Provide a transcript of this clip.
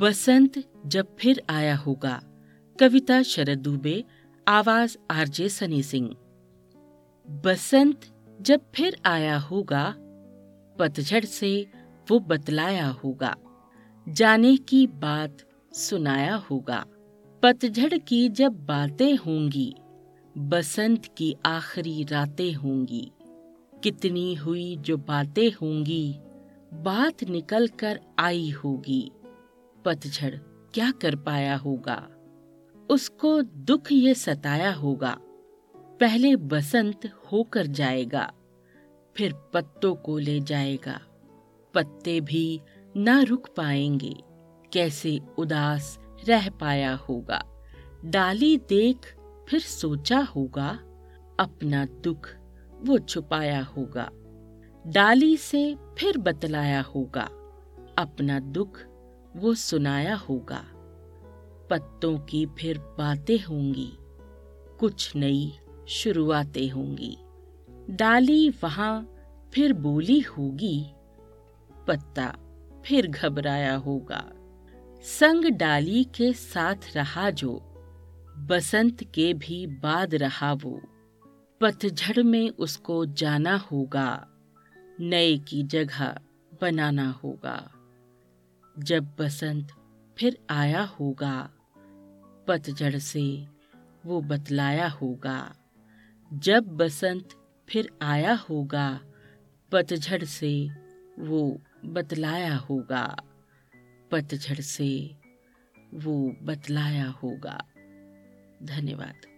बसंत जब फिर आया होगा। कविता शरद दुबे आवाज़ आरजे सनी सिंह। बसंत जब फिर आया होगा, पतझड़ से वो बतलाया होगा। जाने की बात सुनाया होगा। पतझड़ की जब बातें होंगी, बसंत की आखिरी रातें होंगी। कितनी हुई जो बातें होंगी, बात निकल कर आई होगी। पतझड़ क्या कर पाया होगा? उसको दुख ये सताया होगा। पहले बसंत होकर जाएगा, फिर पत्तों को ले जाएगा। पत्ते भी ना रुक पाएँगे, कैसे उदास रह पाया होगा? डाली देख फिर सोचा होगा, अपना दुख वो छुपाया होगा। डाली से फिर बतलाया होगा, अपना दुख वो सुनाया होगा। पत्तों की फिर बातें होंगी, कुछ नई शुरुआतें होंगी। डाली वहाँ फिर बोली होगी, पत्ता फिर घबराया होगा। संग डाली के साथ रहा जो, बसंत के भी बाद रहा वो। पतझड़ में उसको जाना होगा, नए की जगह बनाना होगा। जब बसंत फिर आया होगा। पतझड़ से वो बतलाया होगा। जब बसंत फिर आया होगा, पतझड़ से वो बतलाया होगा। पतझड़ से वो बतलाया होगा। धन्यवाद।